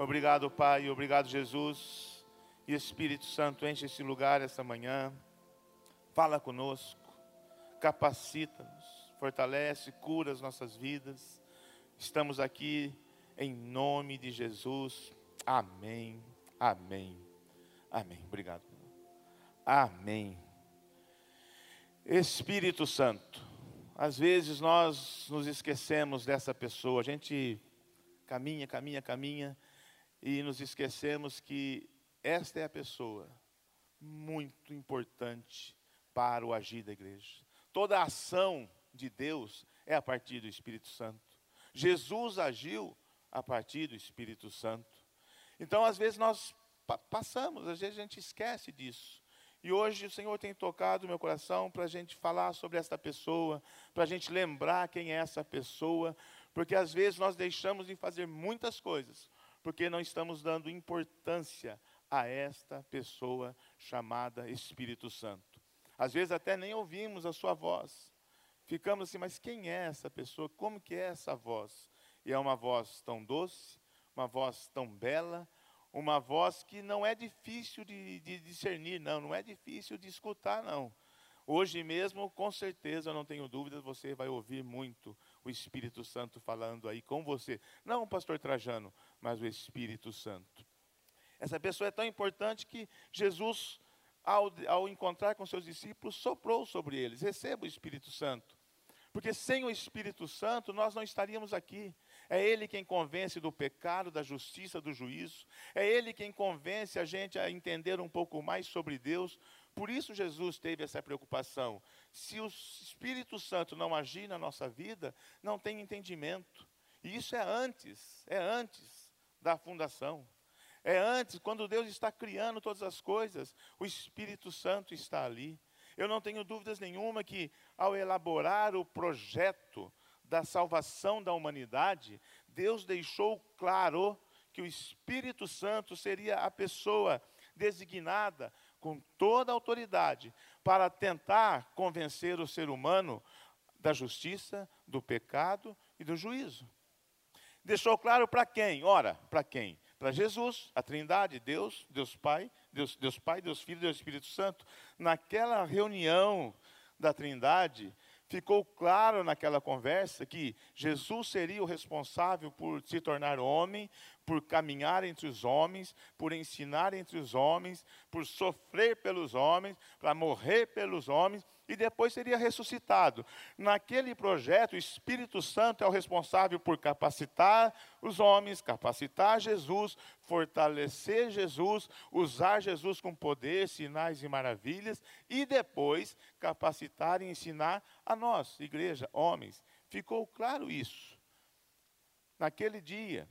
Obrigado, Pai, obrigado, Jesus. E Espírito Santo, enche esse lugar essa manhã. Fala conosco, capacita-nos, fortalece, cura as nossas vidas. Estamos aqui em nome de Jesus. Amém, amém, amém. Obrigado. Amém. Espírito Santo, às vezes nós nos esquecemos dessa pessoa, a gente caminha, caminha, caminha e nos esquecemos que esta é a pessoa muito importante para o agir da igreja. Toda a ação de Deus é a partir do Espírito Santo. Jesus agiu a partir do Espírito Santo. Então, às vezes nós passamos, às vezes a gente esquece disso. E hoje o Senhor tem tocado meu coração para a gente falar sobre esta pessoa, para a gente lembrar quem é essa pessoa, porque às vezes nós deixamos de fazer muitas coisas porque não estamos dando importância a esta pessoa chamada Espírito Santo. Às vezes até nem ouvimos a sua voz. Ficamos assim, mas quem é essa pessoa? Como que é essa voz? E é uma voz tão doce, uma voz tão bela, uma voz que não é difícil de, de discernir, não, não é difícil de escutar, não. Hoje mesmo, com certeza, eu não tenho dúvidas, você vai ouvir muito o Espírito Santo falando aí com você. Não o pastor Trajano, mas o Espírito Santo. Essa pessoa é tão importante que Jesus, ao, ao encontrar com seus discípulos, soprou sobre eles: receba o Espírito Santo. Porque sem o Espírito Santo nós não estaríamos aqui. É Ele quem convence do pecado, da justiça, do juízo. É Ele quem convence a gente a entender um pouco mais sobre Deus. Por isso Jesus teve essa preocupação. Se o Espírito Santo não agir na nossa vida, não tem entendimento. E isso é antes, é antes da fundação. É antes, quando Deus está criando todas as coisas, o Espírito Santo está ali. Eu não tenho dúvidas nenhuma que, ao elaborar o projeto da salvação da humanidade, Deus deixou claro que o Espírito Santo seria a pessoa designada com toda a autoridade para tentar convencer o ser humano da justiça, do pecado e do juízo. Deixou claro para quem? Ora, para quem? Para Jesus, a Trindade, Deus, Deus Pai, Deus, Deus Pai, Deus Filho, Deus Espírito Santo. Naquela reunião da Trindade, ficou claro naquela conversa que Jesus seria o responsável por se tornar homem, por caminhar entre os homens, por ensinar entre os homens, por sofrer pelos homens, para morrer pelos homens e depois seria ressuscitado. Naquele projeto, o Espírito Santo é o responsável por capacitar os homens, capacitar Jesus, fortalecer Jesus, usar Jesus com poder, sinais e maravilhas e depois capacitar e ensinar a nós, igreja, homens. Ficou claro isso. Naquele dia,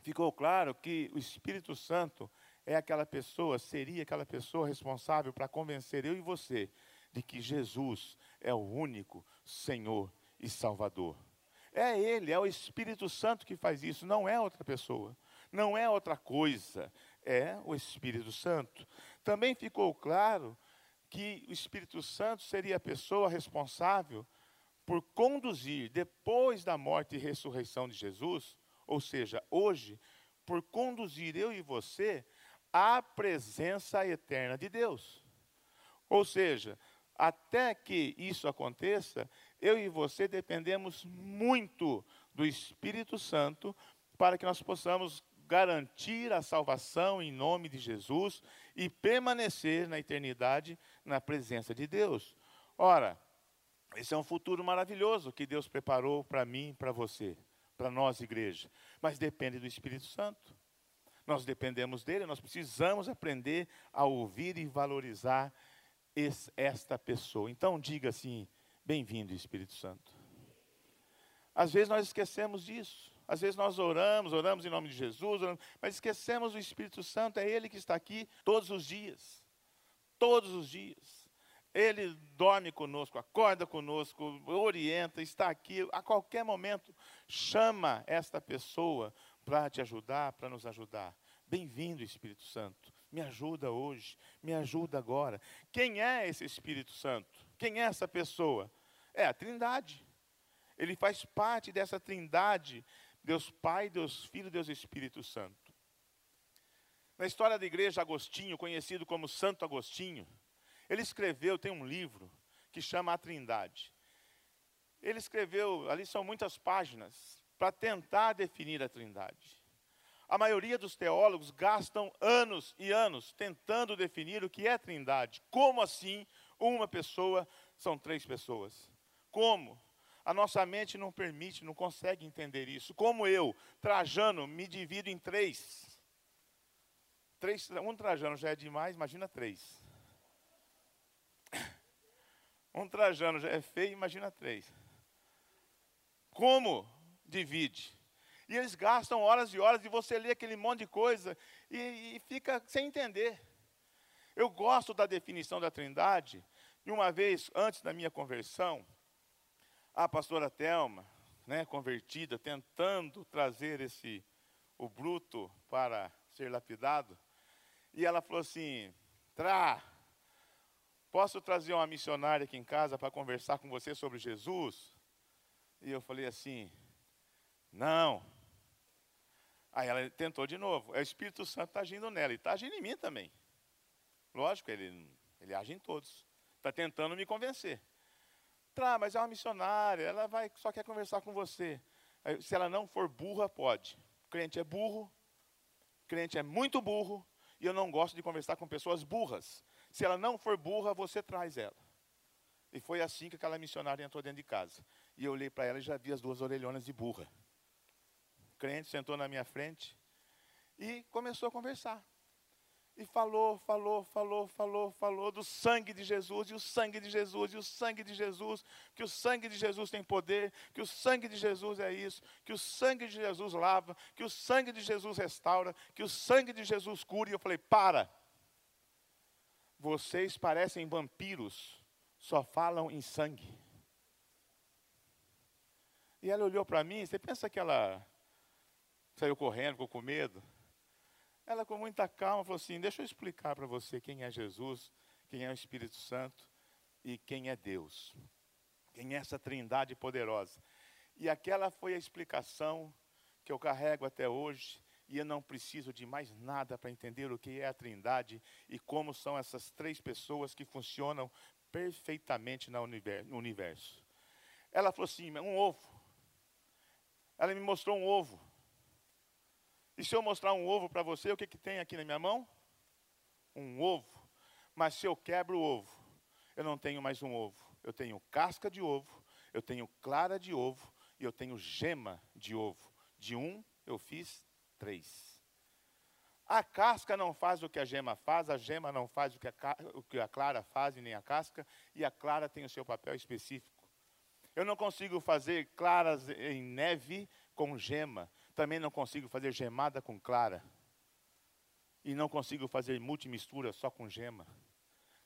ficou claro que o Espírito Santo é aquela pessoa, seria aquela pessoa responsável para convencer eu e você de que Jesus é o único Senhor e Salvador. É Ele, é o Espírito Santo que faz isso, não é outra pessoa, não é outra coisa, é o Espírito Santo. Também ficou claro que o Espírito Santo seria a pessoa responsável por conduzir, depois da morte e ressurreição de Jesus, ou seja, hoje, por conduzir eu e você à presença eterna de Deus. Ou seja, até que isso aconteça, eu e você dependemos muito do Espírito Santo para que nós possamos garantir a salvação em nome de Jesus e permanecer na eternidade na presença de Deus. Ora, esse é um futuro maravilhoso que Deus preparou para mim para você para nós, igreja, mas depende do Espírito Santo. Nós dependemos dele, nós precisamos aprender a ouvir e valorizar esse, esta pessoa. Então, diga assim: bem-vindo, Espírito Santo. Às vezes nós esquecemos disso. Às vezes nós oramos, oramos em nome de Jesus, oramos, mas esquecemos o Espírito Santo, é Ele que está aqui todos os dias. Todos os dias. Ele dorme conosco, acorda conosco, orienta, está aqui a qualquer momento. Chama esta pessoa para te ajudar, para nos ajudar. Bem-vindo, Espírito Santo. Me ajuda hoje, me ajuda agora. Quem é esse Espírito Santo? Quem é essa pessoa? É a Trindade. Ele faz parte dessa Trindade, Deus Pai, Deus Filho, Deus Espírito Santo. Na história da igreja, Agostinho, conhecido como Santo Agostinho, ele escreveu, tem um livro que chama A Trindade. Ele escreveu, ali são muitas páginas, para tentar definir a Trindade. A maioria dos teólogos gastam anos e anos tentando definir o que é Trindade. Como assim uma pessoa são três pessoas? Como? A nossa mente não permite, não consegue entender isso. Como eu, Trajano, me divido em três. três um Trajano já é demais, imagina três. Um Trajano já é feio, imagina três. Como divide? E eles gastam horas e horas e você lê aquele monte de coisa e, e fica sem entender. Eu gosto da definição da Trindade. E uma vez, antes da minha conversão, a pastora Telma, né, convertida, tentando trazer esse o bruto para ser lapidado, e ela falou assim: "Tra, posso trazer uma missionária aqui em casa para conversar com você sobre Jesus?" E eu falei assim: "Não." Aí ela tentou de novo. É o Espírito Santo está agindo nela e está agindo em mim também. Lógico, ele ele age em todos. Está tentando me convencer. Tá, mas é uma missionária, ela vai, só quer conversar com você. Se ela não for burra, pode. O crente é burro, crente é muito burro, e eu não gosto de conversar com pessoas burras. Se ela não for burra, você traz ela. E foi assim que aquela missionária entrou dentro de casa. E eu olhei para ela e já vi as duas orelhonas de burra. O crente sentou na minha frente e começou a conversar. E falou, falou, falou, falou, falou do sangue de Jesus, e o sangue de Jesus, e o sangue de Jesus, que o sangue de Jesus tem poder, que o sangue de Jesus é isso, que o sangue de Jesus lava, que o sangue de Jesus restaura, que o sangue de Jesus cura. E eu falei: para! Vocês parecem vampiros, só falam em sangue. E ela olhou para mim, você pensa que ela saiu correndo, ficou com medo? Ela, com muita calma, falou assim: Deixa eu explicar para você quem é Jesus, quem é o Espírito Santo e quem é Deus. Quem é essa trindade poderosa. E aquela foi a explicação que eu carrego até hoje. E eu não preciso de mais nada para entender o que é a trindade e como são essas três pessoas que funcionam perfeitamente no universo. Ela falou assim: um ovo. Ela me mostrou um ovo. E se eu mostrar um ovo para você, o que, que tem aqui na minha mão? Um ovo. Mas se eu quebro o ovo, eu não tenho mais um ovo. Eu tenho casca de ovo, eu tenho clara de ovo e eu tenho gema de ovo. De um, eu fiz três. A casca não faz o que a gema faz, a gema não faz o que a, o que a clara faz e nem a casca, e a clara tem o seu papel específico. Eu não consigo fazer claras em neve com gema. Também não consigo fazer gemada com clara. E não consigo fazer multimistura só com gema.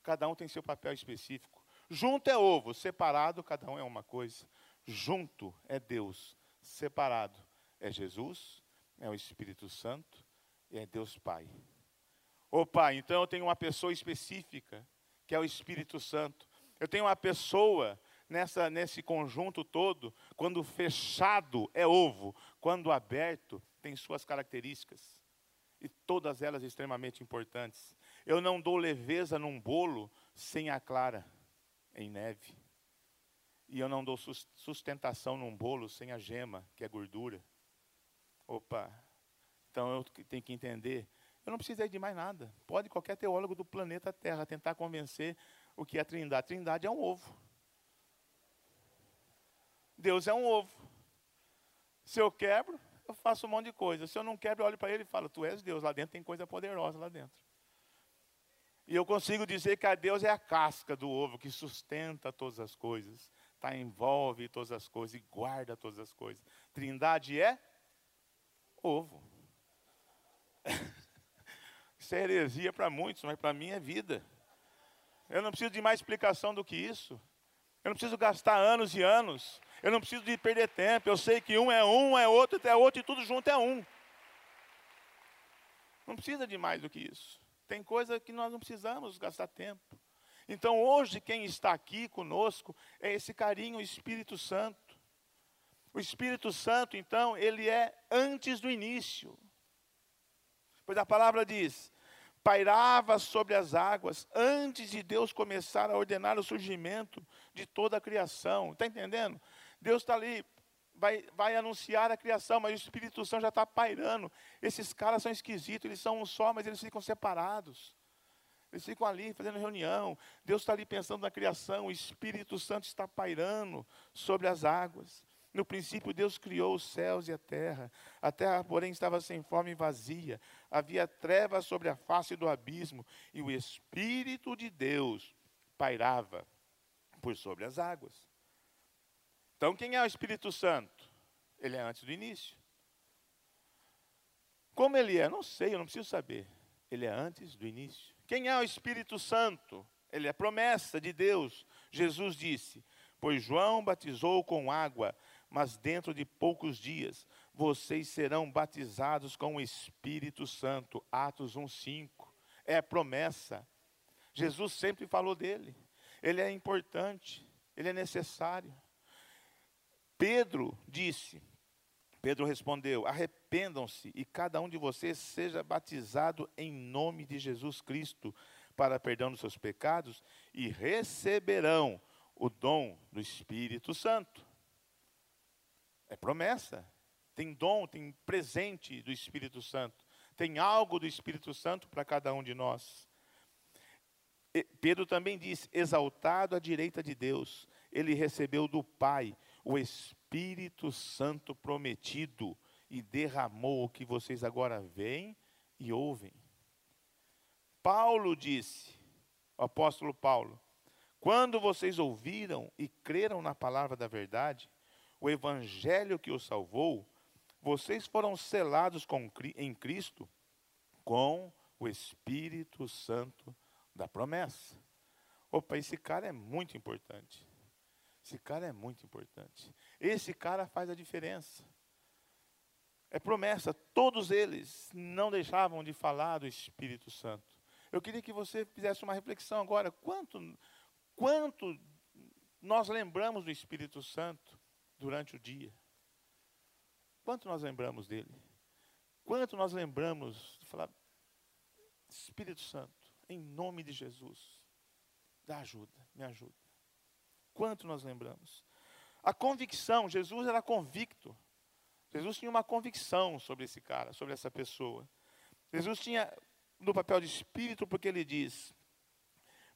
Cada um tem seu papel específico. Junto é ovo, separado, cada um é uma coisa. Junto é Deus, separado é Jesus, é o Espírito Santo e é Deus Pai. Ô Pai, então eu tenho uma pessoa específica, que é o Espírito Santo. Eu tenho uma pessoa nessa, nesse conjunto todo, quando fechado é ovo, quando aberto tem suas características. E todas elas extremamente importantes. Eu não dou leveza num bolo sem a clara em neve. E eu não dou sustentação num bolo sem a gema, que é gordura. Opa, então eu tenho que entender. Eu não precisei de mais nada. Pode qualquer teólogo do planeta Terra tentar convencer o que é a trindade. A trindade é um ovo. Deus é um ovo. Se eu quebro, eu faço um monte de coisa. Se eu não quebro, eu olho para ele e falo: Tu és Deus. Lá dentro tem coisa poderosa lá dentro. E eu consigo dizer que a Deus é a casca do ovo que sustenta todas as coisas, tá, envolve todas as coisas e guarda todas as coisas. Trindade é ovo. Isso é heresia para muitos, mas para mim é vida. Eu não preciso de mais explicação do que isso. Eu não preciso gastar anos e anos eu não preciso de perder tempo. Eu sei que um é um, é outro, é outro, e tudo junto é um. Não precisa de mais do que isso. Tem coisa que nós não precisamos gastar tempo. Então, hoje, quem está aqui conosco é esse carinho, o Espírito Santo. O Espírito Santo, então, ele é antes do início. Pois a palavra diz: pairava sobre as águas antes de Deus começar a ordenar o surgimento de toda a criação. Está entendendo? Deus está ali, vai, vai anunciar a criação, mas o Espírito Santo já está pairando. Esses caras são esquisitos, eles são um só, mas eles ficam separados. Eles ficam ali fazendo reunião. Deus está ali pensando na criação. O Espírito Santo está pairando sobre as águas. No princípio, Deus criou os céus e a terra. A terra, porém, estava sem forma e vazia. Havia trevas sobre a face do abismo. E o Espírito de Deus pairava por sobre as águas. Então, quem é o Espírito Santo? Ele é antes do início. Como ele é? Não sei, eu não preciso saber. Ele é antes do início. Quem é o Espírito Santo? Ele é promessa de Deus. Jesus disse: Pois João batizou com água, mas dentro de poucos dias vocês serão batizados com o Espírito Santo. Atos 1:5. É promessa. Jesus sempre falou dele. Ele é importante, ele é necessário. Pedro disse: Pedro respondeu: Arrependam-se e cada um de vocês seja batizado em nome de Jesus Cristo para perdão dos seus pecados e receberão o dom do Espírito Santo. É promessa. Tem dom, tem presente do Espírito Santo. Tem algo do Espírito Santo para cada um de nós. E Pedro também diz: exaltado à direita de Deus, ele recebeu do Pai o Espírito Santo prometido e derramou o que vocês agora veem e ouvem. Paulo disse, o apóstolo Paulo, quando vocês ouviram e creram na palavra da verdade, o evangelho que os salvou, vocês foram selados com, em Cristo com o Espírito Santo da promessa. Opa, esse cara é muito importante. Esse cara é muito importante. Esse cara faz a diferença. É promessa, todos eles não deixavam de falar do Espírito Santo. Eu queria que você fizesse uma reflexão agora. Quanto, quanto nós lembramos do Espírito Santo durante o dia? Quanto nós lembramos dele? Quanto nós lembramos de falar, Espírito Santo, em nome de Jesus, dá ajuda, me ajuda. Quanto nós lembramos? A convicção, Jesus era convicto. Jesus tinha uma convicção sobre esse cara, sobre essa pessoa. Jesus tinha no papel de espírito, porque ele diz: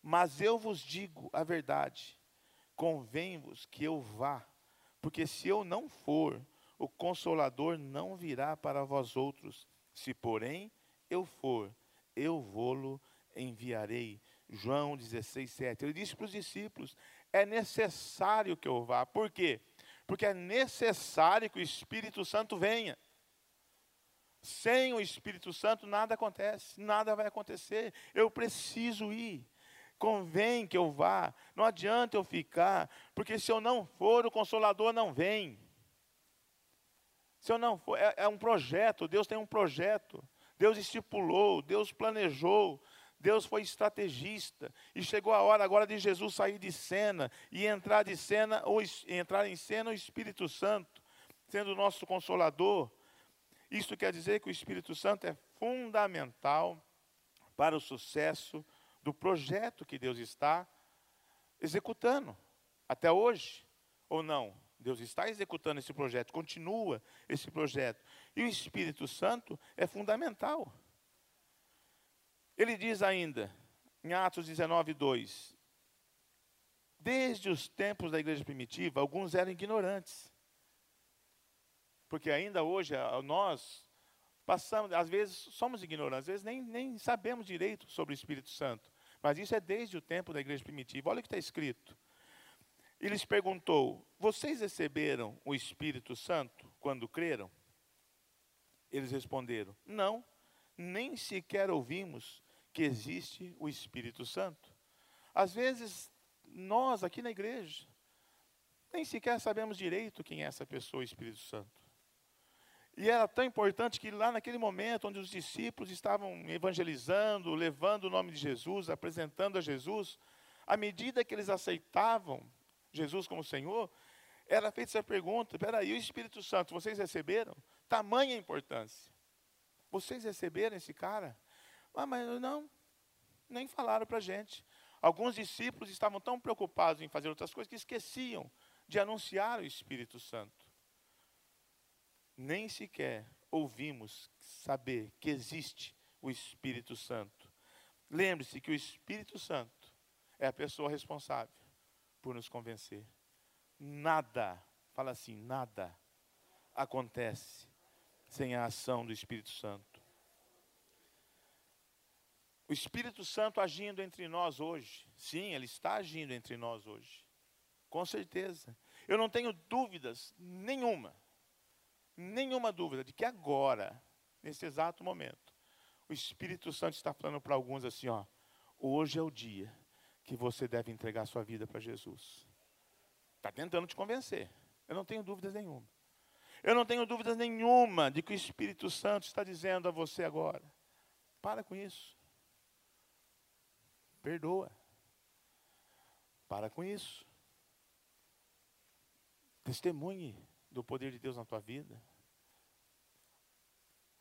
Mas eu vos digo a verdade, convém-vos que eu vá, porque se eu não for, o consolador não virá para vós outros. Se, porém, eu for, eu vou-lo enviarei. João 16, 7. Ele disse para os discípulos: é necessário que eu vá. Por quê? Porque é necessário que o Espírito Santo venha. Sem o Espírito Santo nada acontece, nada vai acontecer. Eu preciso ir. Convém que eu vá. Não adianta eu ficar, porque se eu não for, o consolador não vem. Se eu não for, é, é um projeto, Deus tem um projeto. Deus estipulou, Deus planejou, Deus foi estrategista e chegou a hora agora de Jesus sair de cena e entrar de cena ou entrar em cena o Espírito Santo, sendo o nosso consolador. Isso quer dizer que o Espírito Santo é fundamental para o sucesso do projeto que Deus está executando até hoje ou não? Deus está executando esse projeto, continua esse projeto. E o Espírito Santo é fundamental. Ele diz ainda, em Atos 19, 2: Desde os tempos da igreja primitiva, alguns eram ignorantes. Porque ainda hoje, nós passamos, às vezes somos ignorantes, às vezes nem, nem sabemos direito sobre o Espírito Santo. Mas isso é desde o tempo da igreja primitiva. Olha o que está escrito. Ele lhes perguntou: Vocês receberam o Espírito Santo quando creram? Eles responderam: Não, nem sequer ouvimos que existe o Espírito Santo. Às vezes, nós aqui na igreja, nem sequer sabemos direito quem é essa pessoa, o Espírito Santo. E era tão importante que lá naquele momento, onde os discípulos estavam evangelizando, levando o nome de Jesus, apresentando a Jesus, à medida que eles aceitavam Jesus como Senhor, era feita essa pergunta: peraí, o Espírito Santo, vocês receberam? Tamanha importância. Vocês receberam esse cara? Ah, mas não, nem falaram para a gente. Alguns discípulos estavam tão preocupados em fazer outras coisas que esqueciam de anunciar o Espírito Santo. Nem sequer ouvimos saber que existe o Espírito Santo. Lembre-se que o Espírito Santo é a pessoa responsável por nos convencer. Nada, fala assim, nada acontece sem a ação do Espírito Santo. O Espírito Santo agindo entre nós hoje, sim, ele está agindo entre nós hoje, com certeza. Eu não tenho dúvidas nenhuma, nenhuma dúvida de que agora, nesse exato momento, o Espírito Santo está falando para alguns assim: ó, hoje é o dia que você deve entregar sua vida para Jesus. Está tentando te convencer, eu não tenho dúvidas nenhuma. Eu não tenho dúvidas nenhuma de que o Espírito Santo está dizendo a você agora: para com isso. Perdoa. Para com isso. Testemunhe do poder de Deus na tua vida.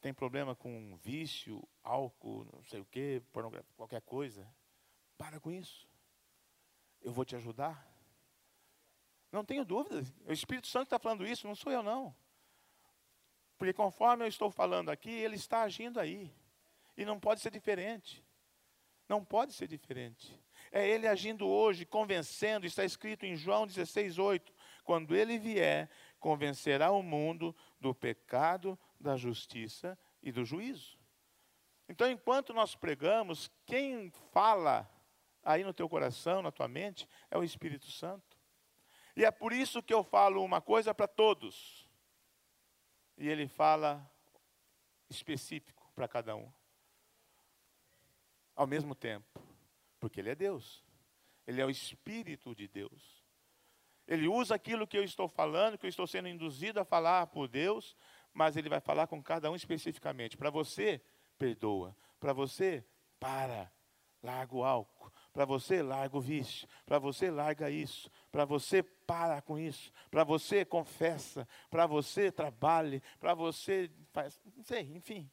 Tem problema com vício, álcool, não sei o que, pornografia, qualquer coisa. Para com isso. Eu vou te ajudar. Não tenho dúvidas. O Espírito Santo está falando isso, não sou eu não. Porque conforme eu estou falando aqui, ele está agindo aí. E não pode ser diferente. Não pode ser diferente. É ele agindo hoje, convencendo, está escrito em João 16, 8. Quando ele vier, convencerá o mundo do pecado, da justiça e do juízo. Então, enquanto nós pregamos, quem fala aí no teu coração, na tua mente, é o Espírito Santo. E é por isso que eu falo uma coisa para todos e ele fala específico para cada um. Ao mesmo tempo, porque ele é Deus. Ele é o Espírito de Deus. Ele usa aquilo que eu estou falando, que eu estou sendo induzido a falar por Deus, mas ele vai falar com cada um especificamente. Para você, perdoa. Para você, para. Larga o álcool. Para você, larga o vício. Para você, larga isso. Para você, para com isso. Para você, confessa. Para você, trabalhe. Para você, faz. Não sei, enfim.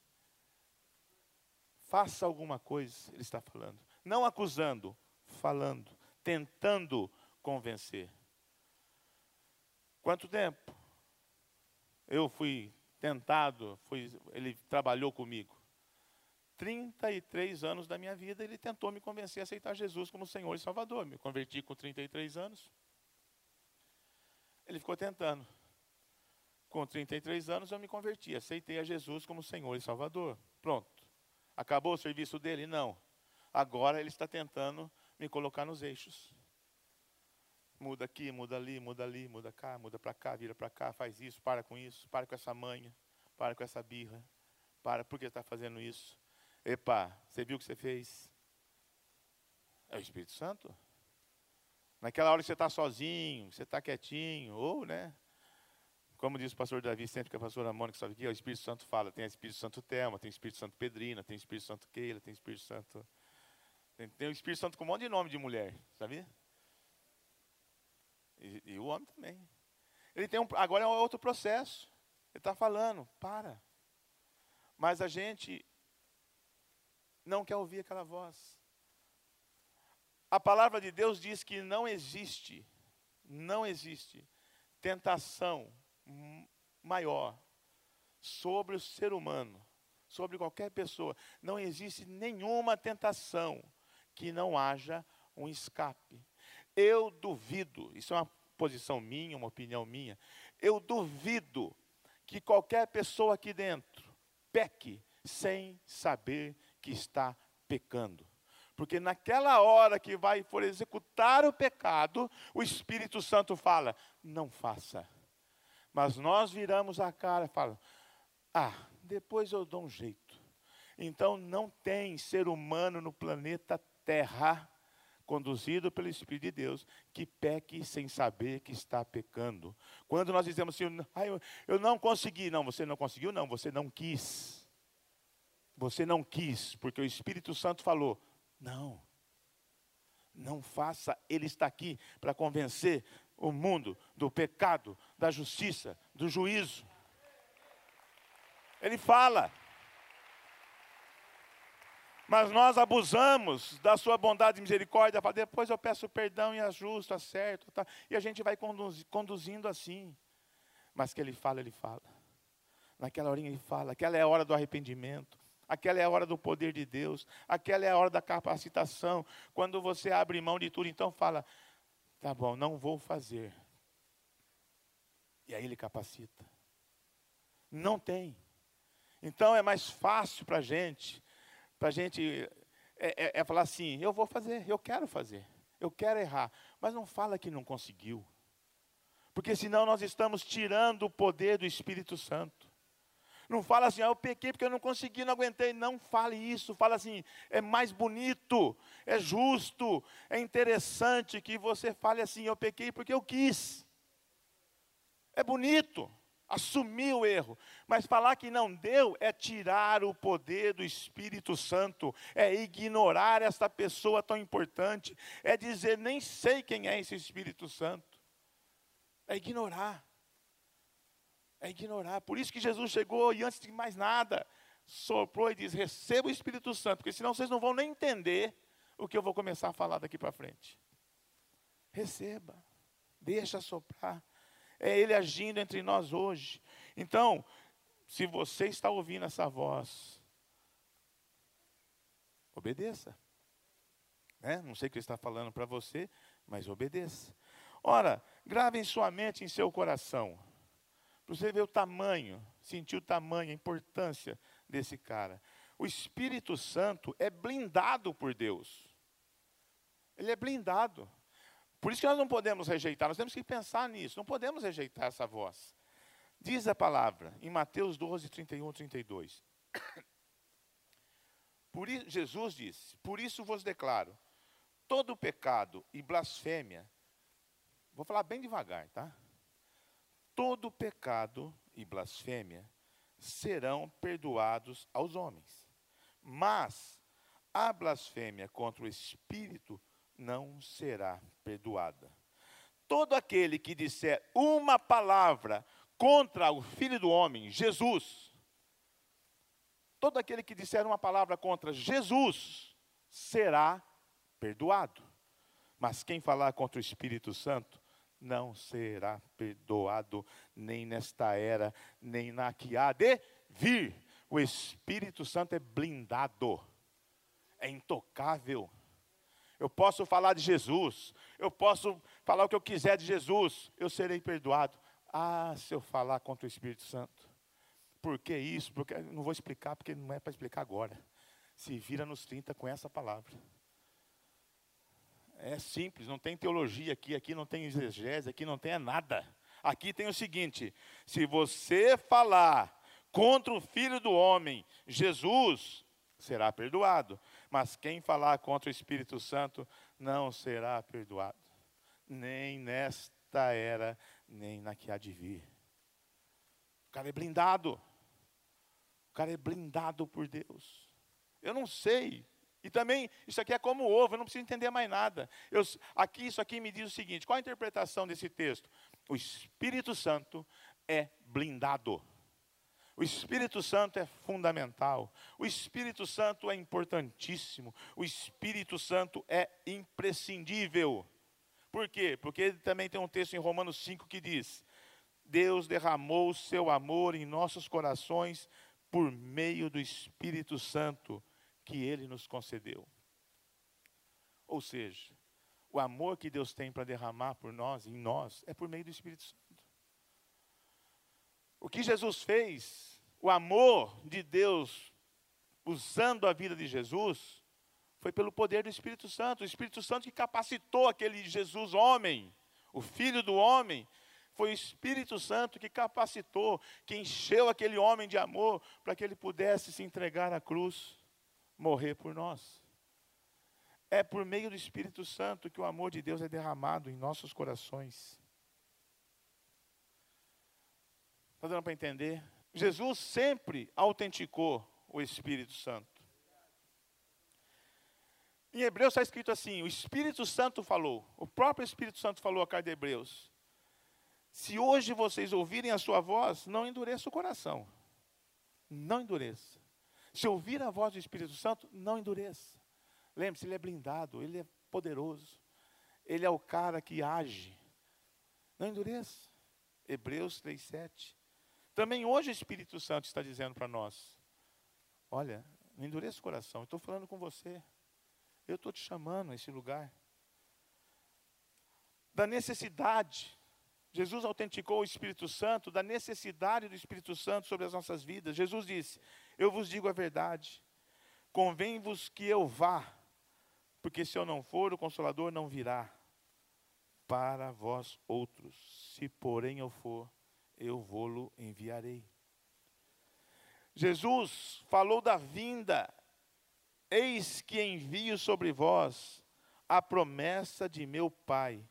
Faça alguma coisa, ele está falando. Não acusando, falando. Tentando convencer. Quanto tempo? Eu fui tentado, fui, ele trabalhou comigo. 33 anos da minha vida, ele tentou me convencer a aceitar Jesus como Senhor e Salvador. Me converti com 33 anos. Ele ficou tentando. Com 33 anos eu me converti, aceitei a Jesus como Senhor e Salvador. Pronto. Acabou o serviço dele? Não. Agora ele está tentando me colocar nos eixos. Muda aqui, muda ali, muda ali, muda cá, muda para cá, vira para cá, faz isso, para com isso, para com essa manha, para com essa birra, para, por que está fazendo isso? Epa, você viu o que você fez? É o Espírito Santo. Naquela hora que você está sozinho, você está quietinho, ou, né? Como diz o pastor Davi, sempre que a pastora Mônica sabe aqui, o Espírito Santo fala, tem o Espírito Santo Telma, tem o Espírito Santo Pedrina, tem o Espírito Santo Keila, tem o Espírito Santo. Tem, tem o Espírito Santo com um monte de nome de mulher, sabia? E, e o homem também. Ele tem um, agora é outro processo. Ele está falando, para. Mas a gente não quer ouvir aquela voz. A palavra de Deus diz que não existe, não existe tentação maior sobre o ser humano, sobre qualquer pessoa. Não existe nenhuma tentação que não haja um escape. Eu duvido, isso é uma posição minha, uma opinião minha, eu duvido que qualquer pessoa aqui dentro peque sem saber que está pecando. Porque naquela hora que vai for executar o pecado, o Espírito Santo fala: não faça. Mas nós viramos a cara e falamos: ah, depois eu dou um jeito. Então não tem ser humano no planeta Terra, conduzido pelo Espírito de Deus, que peque sem saber que está pecando. Quando nós dizemos assim, ah, eu, eu não consegui, não, você não conseguiu, não, você não quis. Você não quis, porque o Espírito Santo falou: não, não faça, Ele está aqui para convencer o mundo do pecado, da justiça, do juízo. Ele fala. Mas nós abusamos da sua bondade e misericórdia, para depois eu peço perdão e ajusto, acerto, tá? e a gente vai conduzindo assim. Mas que ele fala, ele fala. Naquela horinha ele fala, aquela é a hora do arrependimento, aquela é a hora do poder de Deus, aquela é a hora da capacitação. Quando você abre mão de tudo, então fala, tá bom, não vou fazer. E aí ele capacita. Não tem. Então é mais fácil para a gente para a gente é, é, é, falar assim: eu vou fazer, eu quero fazer, eu quero errar, mas não fala que não conseguiu, porque senão nós estamos tirando o poder do Espírito Santo. Não fala assim, ah, eu pequei porque eu não consegui, não aguentei. Não fale isso. Fala assim, é mais bonito, é justo, é interessante que você fale assim, eu pequei porque eu quis. É bonito assumir o erro. Mas falar que não deu é tirar o poder do Espírito Santo, é ignorar esta pessoa tão importante, é dizer nem sei quem é esse Espírito Santo. É ignorar. É ignorar. Por isso que Jesus chegou e antes de mais nada, soprou e diz: receba o Espírito Santo, porque senão vocês não vão nem entender o que eu vou começar a falar daqui para frente. Receba, deixa soprar é Ele agindo entre nós hoje. Então, se você está ouvindo essa voz, obedeça. Né? Não sei o que ele está falando para você, mas obedeça. Ora, grave em sua mente, em seu coração, para você ver o tamanho, sentir o tamanho, a importância desse cara. O Espírito Santo é blindado por Deus. Ele é blindado. Por isso que nós não podemos rejeitar, nós temos que pensar nisso, não podemos rejeitar essa voz. Diz a palavra em Mateus 12, 31 32. Por isso, Jesus disse: Por isso vos declaro, todo pecado e blasfêmia, vou falar bem devagar, tá? Todo pecado e blasfêmia serão perdoados aos homens, mas a blasfêmia contra o Espírito não será perdoada. Todo aquele que disser uma palavra contra o Filho do Homem, Jesus, todo aquele que disser uma palavra contra Jesus, será perdoado. Mas quem falar contra o Espírito Santo, não será perdoado, nem nesta era, nem na que há de vir. O Espírito Santo é blindado, é intocável eu posso falar de Jesus, eu posso falar o que eu quiser de Jesus, eu serei perdoado. Ah, se eu falar contra o Espírito Santo. Por que isso? Porque não vou explicar, porque não é para explicar agora. Se vira nos 30 com essa palavra. É simples, não tem teologia aqui, aqui não tem exegese, aqui não tem é nada. Aqui tem o seguinte: se você falar contra o Filho do Homem, Jesus, será perdoado. Mas quem falar contra o Espírito Santo não será perdoado, nem nesta era, nem na que há de vir. O cara é blindado. O cara é blindado por Deus. Eu não sei. E também, isso aqui é como ovo, eu não preciso entender mais nada. Eu, aqui, isso aqui me diz o seguinte: qual a interpretação desse texto? O Espírito Santo é blindado. O Espírito Santo é fundamental. O Espírito Santo é importantíssimo. O Espírito Santo é imprescindível. Por quê? Porque também tem um texto em Romanos 5 que diz: Deus derramou o seu amor em nossos corações por meio do Espírito Santo que ele nos concedeu. Ou seja, o amor que Deus tem para derramar por nós, em nós, é por meio do Espírito Santo. O que Jesus fez, o amor de Deus usando a vida de Jesus, foi pelo poder do Espírito Santo. O Espírito Santo que capacitou aquele Jesus homem, o filho do homem. Foi o Espírito Santo que capacitou, que encheu aquele homem de amor para que ele pudesse se entregar à cruz, morrer por nós. É por meio do Espírito Santo que o amor de Deus é derramado em nossos corações. Está dando para entender? Jesus sempre autenticou o Espírito Santo. Em Hebreus está escrito assim: o Espírito Santo falou, o próprio Espírito Santo falou a carta de Hebreus. Se hoje vocês ouvirem a sua voz, não endureça o coração. Não endureça. Se ouvir a voz do Espírito Santo, não endureça. Lembre-se, ele é blindado, ele é poderoso. Ele é o cara que age. Não endureça. Hebreus 3,7. Também hoje o Espírito Santo está dizendo para nós: Olha, não endureça o coração, estou falando com você. Eu estou te chamando a esse lugar. Da necessidade. Jesus autenticou o Espírito Santo, da necessidade do Espírito Santo sobre as nossas vidas. Jesus disse: Eu vos digo a verdade. Convém-vos que eu vá, porque se eu não for, o Consolador não virá para vós outros. Se, porém, eu for, eu vou-lo enviarei. Jesus falou da vinda, eis que envio sobre vós a promessa de meu Pai.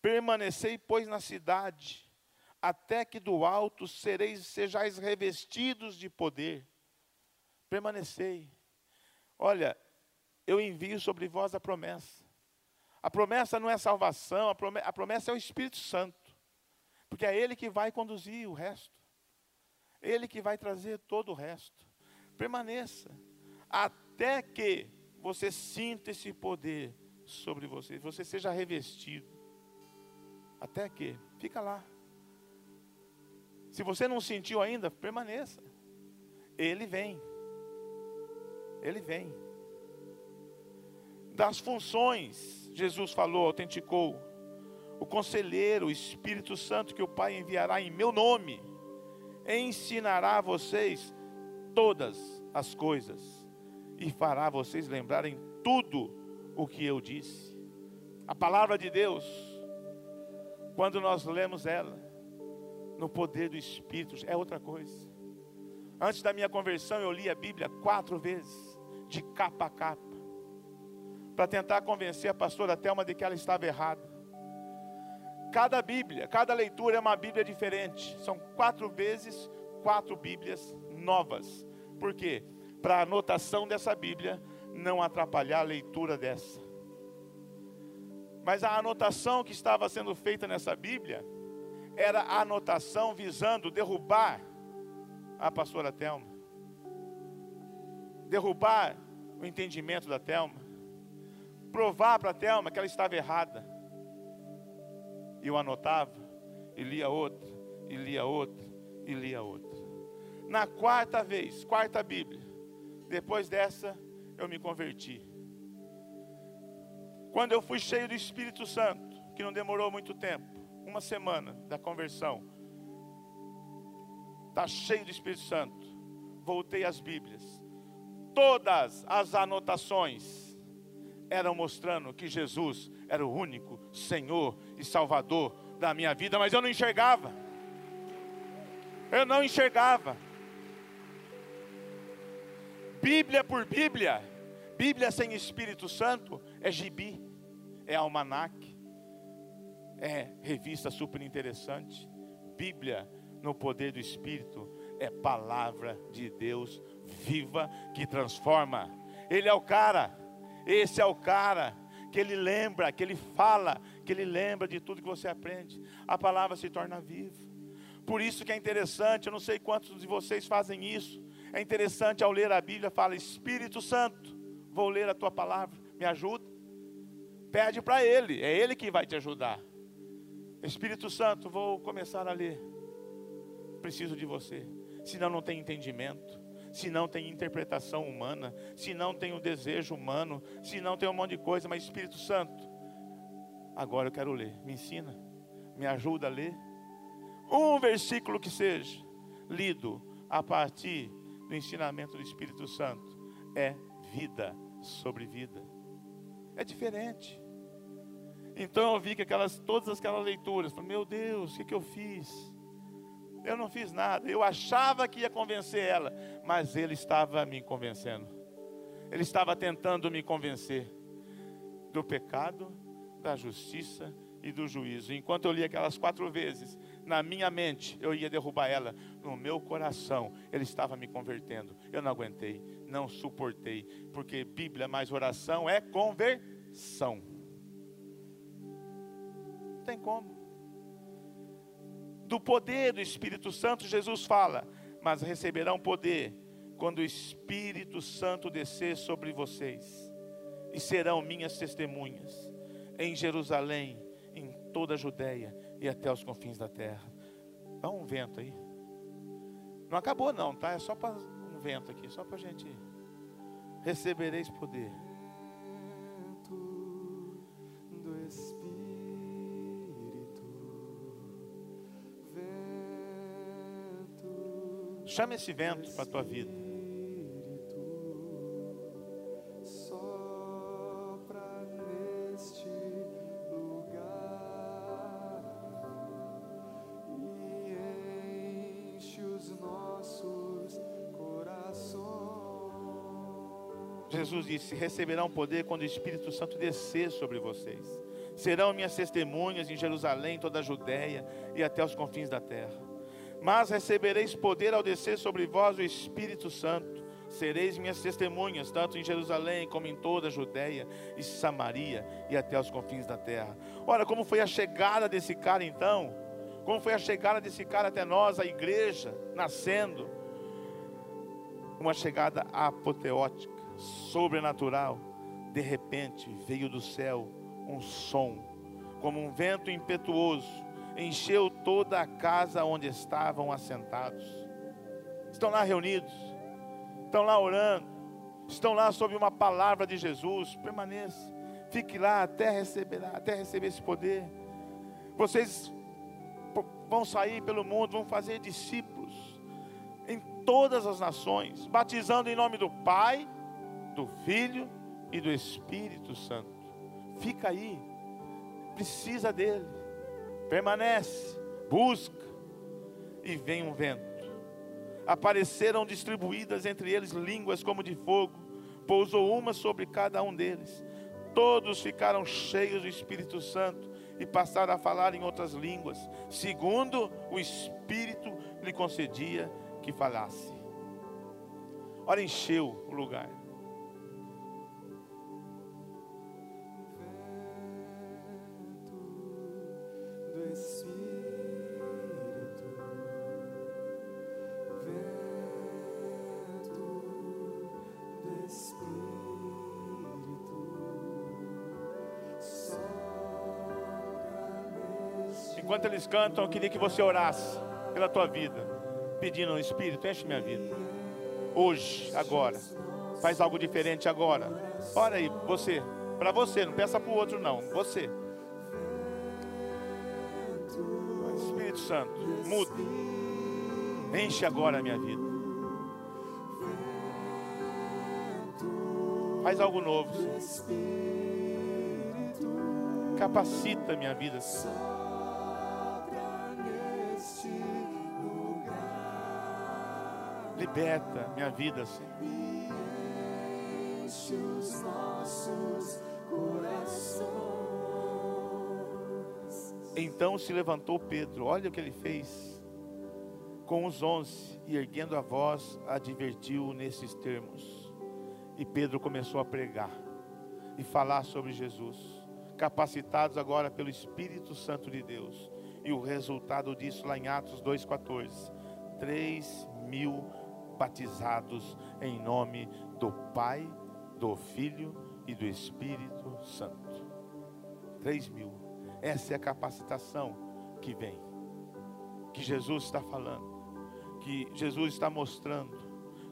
Permanecei, pois, na cidade, até que do alto sereis, sejais revestidos de poder. Permanecei. Olha, eu envio sobre vós a promessa. A promessa não é salvação, a promessa é o Espírito Santo. Porque é Ele que vai conduzir o resto. Ele que vai trazer todo o resto. Permaneça até que você sinta esse poder sobre você, você seja revestido. Até que, fica lá. Se você não sentiu ainda, permaneça. Ele vem. Ele vem. Das funções, Jesus falou, autenticou. O conselheiro, o Espírito Santo que o Pai enviará em meu nome ensinará a vocês todas as coisas e fará vocês lembrarem tudo o que eu disse. A palavra de Deus, quando nós lemos ela, no poder do Espírito, é outra coisa. Antes da minha conversão, eu li a Bíblia quatro vezes, de capa a capa, para tentar convencer a pastora Thelma de que ela estava errada. Cada Bíblia, cada leitura é uma Bíblia diferente. São quatro vezes quatro Bíblias novas. Por quê? Para a anotação dessa Bíblia não atrapalhar a leitura dessa. Mas a anotação que estava sendo feita nessa Bíblia era a anotação visando derrubar a pastora Telma. Derrubar o entendimento da Telma. Provar para a Telma que ela estava errada eu anotava, e lia outra, e lia outra, e lia outra. Na quarta vez, quarta Bíblia, depois dessa, eu me converti. Quando eu fui cheio do Espírito Santo, que não demorou muito tempo, uma semana da conversão, está cheio do Espírito Santo, voltei às Bíblias, todas as anotações eram mostrando que Jesus era o único Senhor e Salvador da minha vida, mas eu não enxergava. Eu não enxergava. Bíblia por Bíblia, Bíblia sem Espírito Santo é gibi, é almanaque, é revista super interessante. Bíblia no poder do Espírito é palavra de Deus viva que transforma. Ele é o cara, esse é o cara que ele lembra, que ele fala, que ele lembra de tudo que você aprende. A palavra se torna viva. Por isso que é interessante, eu não sei quantos de vocês fazem isso. É interessante ao ler a Bíblia, fala: Espírito Santo, vou ler a tua palavra, me ajuda. Pede para Ele, é Ele que vai te ajudar. Espírito Santo, vou começar a ler. Preciso de você, senão não tem entendimento se não tem interpretação humana, se não tem o desejo humano, se não tem um monte de coisa, mas Espírito Santo, agora eu quero ler, me ensina, me ajuda a ler. Um versículo que seja lido a partir do ensinamento do Espírito Santo é vida sobre vida. É diferente. Então eu vi que aquelas, todas aquelas leituras, meu Deus, o que, que eu fiz? Eu não fiz nada. Eu achava que ia convencer ela, mas ele estava me convencendo. Ele estava tentando me convencer do pecado, da justiça e do juízo. Enquanto eu li aquelas quatro vezes, na minha mente eu ia derrubar ela, no meu coração ele estava me convertendo. Eu não aguentei, não suportei, porque Bíblia mais oração é conversão. Tem como do poder do Espírito Santo, Jesus fala, mas receberão poder quando o Espírito Santo descer sobre vocês, e serão minhas testemunhas em Jerusalém, em toda a Judéia e até os confins da terra. Dá um vento aí. Não acabou não, tá? É só para um vento aqui, só para a gente recebereis poder. Chama esse vento para a tua vida. Jesus disse: receberão poder quando o Espírito Santo descer sobre vocês. Serão minhas testemunhas em Jerusalém, toda a Judéia e até os confins da terra. Mas recebereis poder ao descer sobre vós o Espírito Santo. Sereis minhas testemunhas, tanto em Jerusalém como em toda a Judéia e Samaria e até os confins da terra. Olha como foi a chegada desse cara então. Como foi a chegada desse cara até nós, a igreja, nascendo. Uma chegada apoteótica, sobrenatural. De repente veio do céu um som, como um vento impetuoso, encheu toda a casa onde estavam assentados. Estão lá reunidos, estão lá orando, estão lá sob uma palavra de Jesus. Permaneça, fique lá até receber, até receber esse poder. Vocês vão sair pelo mundo, vão fazer discípulos em todas as nações, batizando em nome do Pai, do Filho e do Espírito Santo. Fica aí, precisa dele, permanece, busca, e vem um vento. Apareceram distribuídas entre eles línguas como de fogo, pousou uma sobre cada um deles. Todos ficaram cheios do Espírito Santo e passaram a falar em outras línguas, segundo o Espírito lhe concedia que falasse. Ora, encheu o lugar. Enquanto eles cantam, eu queria que você orasse pela tua vida, pedindo ao Espírito, enche minha vida. Hoje, agora. Faz algo diferente agora. Ora aí, você. Para você, não peça para o outro não. Você. Espírito Santo, muda. Enche agora a minha vida. Faz algo novo. Senhor. Capacita minha vida, Senhor. Liberta minha vida, Senhor. enche os nossos corações. Então se levantou Pedro, olha o que ele fez com os onze, e erguendo a voz, advertiu nesses termos. E Pedro começou a pregar e falar sobre Jesus, capacitados agora pelo Espírito Santo de Deus. E o resultado disso lá em Atos 2,14: 3 mil batizados em nome do Pai, do Filho e do Espírito Santo. 3 mil. Essa é a capacitação que vem, que Jesus está falando, que Jesus está mostrando.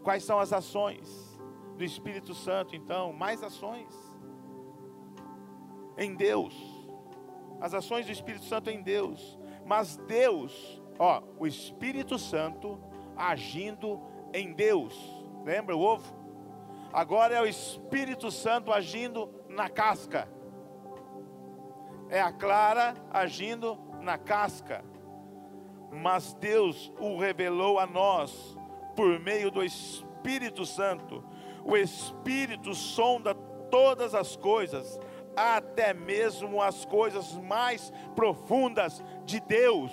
Quais são as ações do Espírito Santo, então? Mais ações em Deus, as ações do Espírito Santo em Deus, mas Deus, ó, o Espírito Santo agindo em Deus, lembra o ovo? Agora é o Espírito Santo agindo na casca é a clara agindo na casca. Mas Deus o revelou a nós por meio do Espírito Santo. O Espírito sonda todas as coisas, até mesmo as coisas mais profundas de Deus.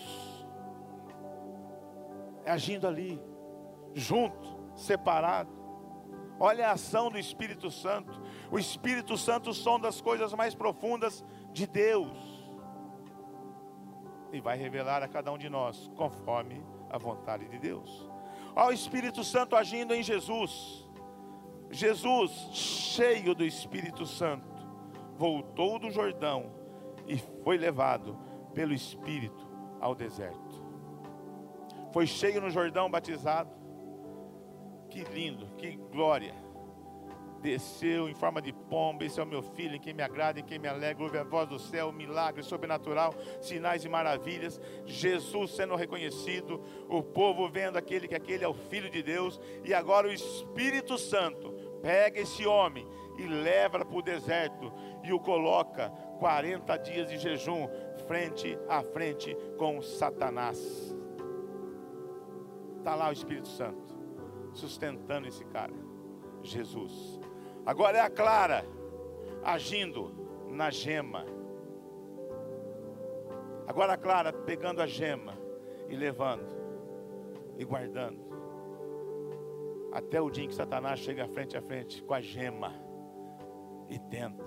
É agindo ali, junto, separado. Olha a ação do Espírito Santo. O Espírito Santo sonda as coisas mais profundas de Deus e vai revelar a cada um de nós conforme a vontade de Deus. O Espírito Santo agindo em Jesus. Jesus, cheio do Espírito Santo, voltou do Jordão e foi levado pelo Espírito ao deserto. Foi cheio no Jordão batizado. Que lindo, que glória desceu em forma de pomba. Esse é o meu filho, em quem me agrada, em quem me alegra. Ouve a voz do céu, milagre sobrenatural, sinais e maravilhas. Jesus sendo reconhecido, o povo vendo aquele que aquele é o filho de Deus. E agora o Espírito Santo pega esse homem e leva para o deserto e o coloca 40 dias de jejum frente a frente com Satanás. Está lá o Espírito Santo sustentando esse cara, Jesus. Agora é a Clara agindo na gema. Agora a Clara pegando a gema e levando e guardando. Até o dia em que Satanás chega frente a frente com a gema e tenta,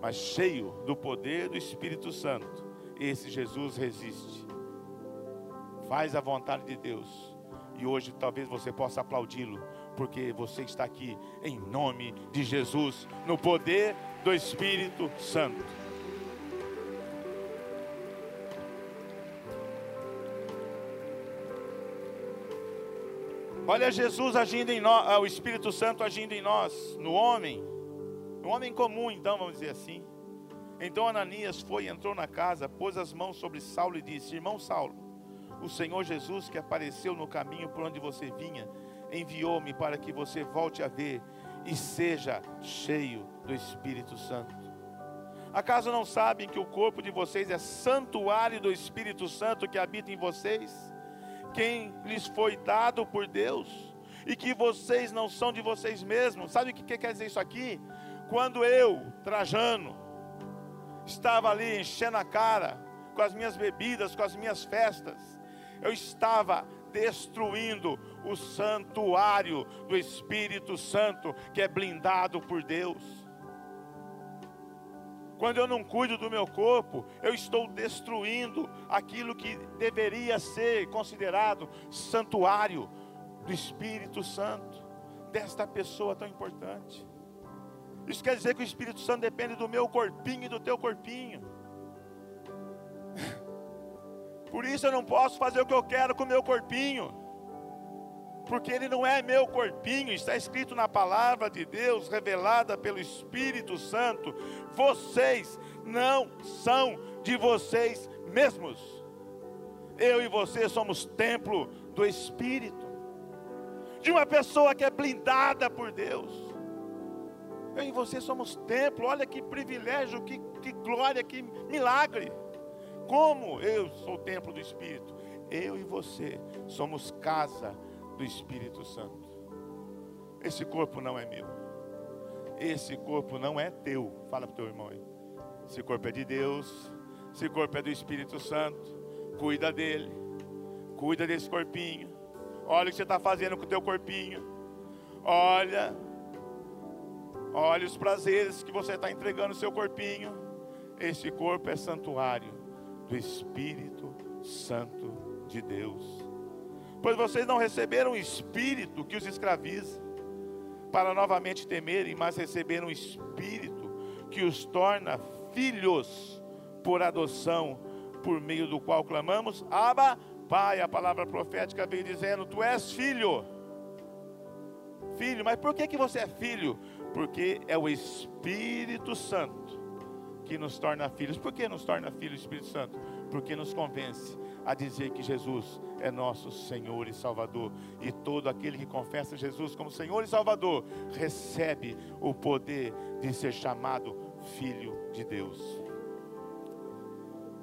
mas cheio do poder do Espírito Santo, esse Jesus resiste. Faz a vontade de Deus. E hoje talvez você possa aplaudi-lo porque você está aqui em nome de Jesus, no poder do Espírito Santo. Olha Jesus agindo em nós, o Espírito Santo agindo em nós, no homem, no homem comum, então, vamos dizer assim. Então Ananias foi, entrou na casa, pôs as mãos sobre Saulo e disse: Irmão Saulo, o Senhor Jesus que apareceu no caminho por onde você vinha, enviou-me para que você volte a ver e seja cheio do Espírito Santo. Acaso não sabem que o corpo de vocês é santuário do Espírito Santo que habita em vocês? Quem lhes foi dado por Deus? E que vocês não são de vocês mesmos? Sabe o que quer dizer isso aqui? Quando eu, Trajano, estava ali enchendo a cara com as minhas bebidas, com as minhas festas, eu estava destruindo o santuário do Espírito Santo, que é blindado por Deus. Quando eu não cuido do meu corpo, eu estou destruindo aquilo que deveria ser considerado santuário do Espírito Santo, desta pessoa tão importante. Isso quer dizer que o Espírito Santo depende do meu corpinho e do teu corpinho. Por isso eu não posso fazer o que eu quero com o meu corpinho. Porque ele não é meu corpinho, está escrito na palavra de Deus, revelada pelo Espírito Santo. Vocês não são de vocês mesmos. Eu e você somos templo do Espírito, de uma pessoa que é blindada por Deus. Eu e você somos templo, olha que privilégio, que, que glória, que milagre. Como eu sou templo do Espírito, eu e você somos casa do Espírito Santo. Esse corpo não é meu. Esse corpo não é teu. Fala para o teu irmão aí. Esse corpo é de Deus. Esse corpo é do Espírito Santo. Cuida dele. Cuida desse corpinho. Olha o que você está fazendo com o teu corpinho. Olha. Olha os prazeres que você está entregando no seu corpinho. Esse corpo é santuário do Espírito Santo de Deus. Pois vocês não receberam o Espírito que os escraviza, para novamente temerem, mas receberam o Espírito que os torna filhos por adoção, por meio do qual clamamos, Abba, Pai. A palavra profética vem dizendo: Tu és filho. Filho, mas por que, que você é filho? Porque é o Espírito Santo que nos torna filhos. Por que nos torna filhos, Espírito Santo? Porque nos convence a dizer que Jesus é nosso Senhor e Salvador. E todo aquele que confessa Jesus como Senhor e Salvador recebe o poder de ser chamado filho de Deus.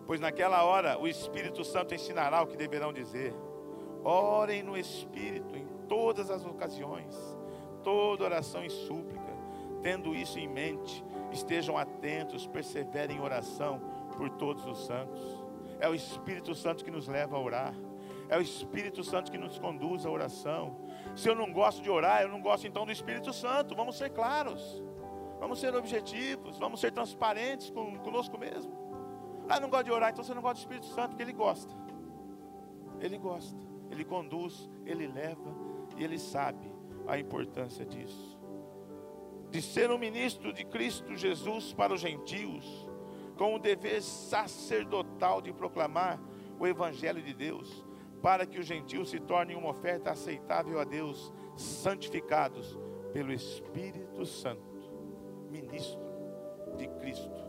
Pois naquela hora o Espírito Santo ensinará o que deverão dizer. Orem no Espírito em todas as ocasiões, toda oração e súplica, tendo isso em mente Estejam atentos, perseverem em oração por todos os santos. É o Espírito Santo que nos leva a orar. É o Espírito Santo que nos conduz à oração. Se eu não gosto de orar, eu não gosto então do Espírito Santo. Vamos ser claros. Vamos ser objetivos. Vamos ser transparentes com, conosco mesmo. Ah, não gosto de orar, então você não gosta do Espírito Santo, porque ele gosta. Ele gosta. Ele conduz, ele leva E ele sabe a importância disso. De ser um ministro de Cristo Jesus para os gentios, com o dever sacerdotal de proclamar o Evangelho de Deus, para que os gentios se tornem uma oferta aceitável a Deus, santificados pelo Espírito Santo, ministro de Cristo,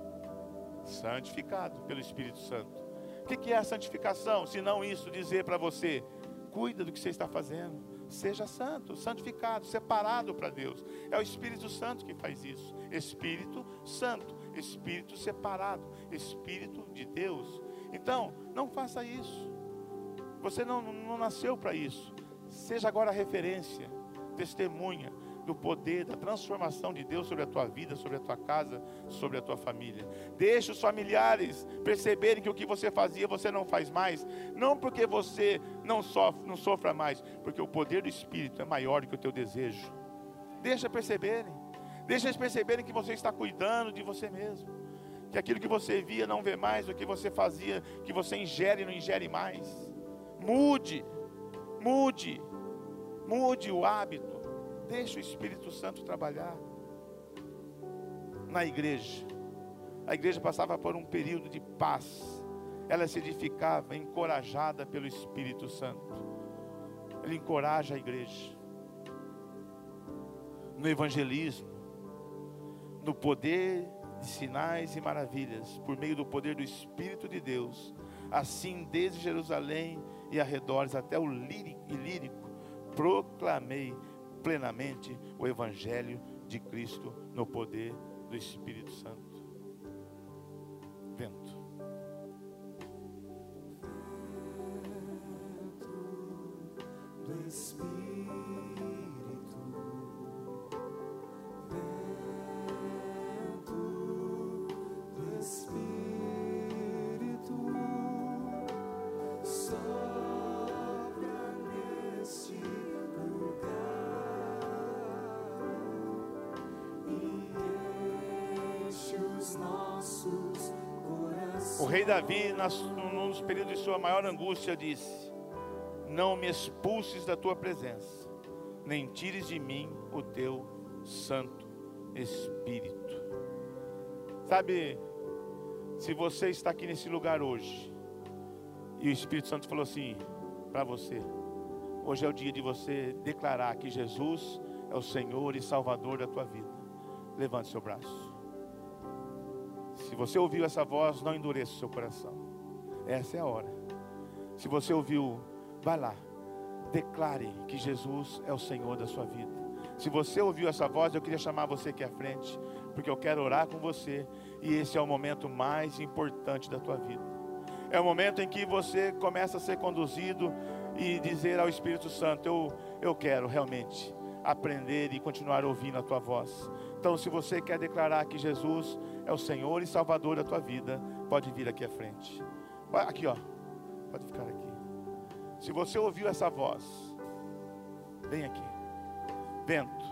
santificado pelo Espírito Santo. O que é a santificação? Se não isso dizer para você, cuida do que você está fazendo, seja santo, santificado, separado para Deus. É o Espírito Santo que faz isso. Espírito Santo, Espírito separado, Espírito de Deus. Então, não faça isso. Você não, não nasceu para isso. Seja agora referência, testemunha do poder, da transformação de Deus sobre a tua vida, sobre a tua casa, sobre a tua família. Deixe os familiares perceberem que o que você fazia você não faz mais, não porque você não sofre, não sofra mais, porque o poder do Espírito é maior do que o teu desejo. Deixa perceberem, deixa eles perceberem que você está cuidando de você mesmo, que aquilo que você via não vê mais, o que você fazia, que você ingere não ingere mais. Mude, mude, mude o hábito. Deixa o Espírito Santo trabalhar. Na igreja, a igreja passava por um período de paz. Ela se edificava, encorajada pelo Espírito Santo. Ele encoraja a igreja. No evangelismo, no poder de sinais e maravilhas, por meio do poder do Espírito de Deus, assim desde Jerusalém e arredores até o lírico, proclamei plenamente o Evangelho de Cristo no poder do Espírito Santo. Vento. Espírito, O rei Davi, dos períodos de sua maior angústia, disse: Não me expulses da tua presença, nem tires de mim o teu Santo Espírito. Sabe, se você está aqui nesse lugar hoje, e o Espírito Santo falou assim para você: hoje é o dia de você declarar que Jesus é o Senhor e Salvador da tua vida. Levante seu braço. Se você ouviu essa voz, não endureça o seu coração. Essa é a hora. Se você ouviu, vai lá. Declare que Jesus é o Senhor da sua vida. Se você ouviu essa voz, eu queria chamar você aqui à frente, porque eu quero orar com você, e esse é o momento mais importante da tua vida. É o momento em que você começa a ser conduzido e dizer ao Espírito Santo: Eu, eu quero realmente aprender e continuar ouvindo a tua voz. Então, se você quer declarar que Jesus é o Senhor e Salvador da tua vida, pode vir aqui à frente. Aqui, ó. Pode ficar aqui. Se você ouviu essa voz, vem aqui. Vento.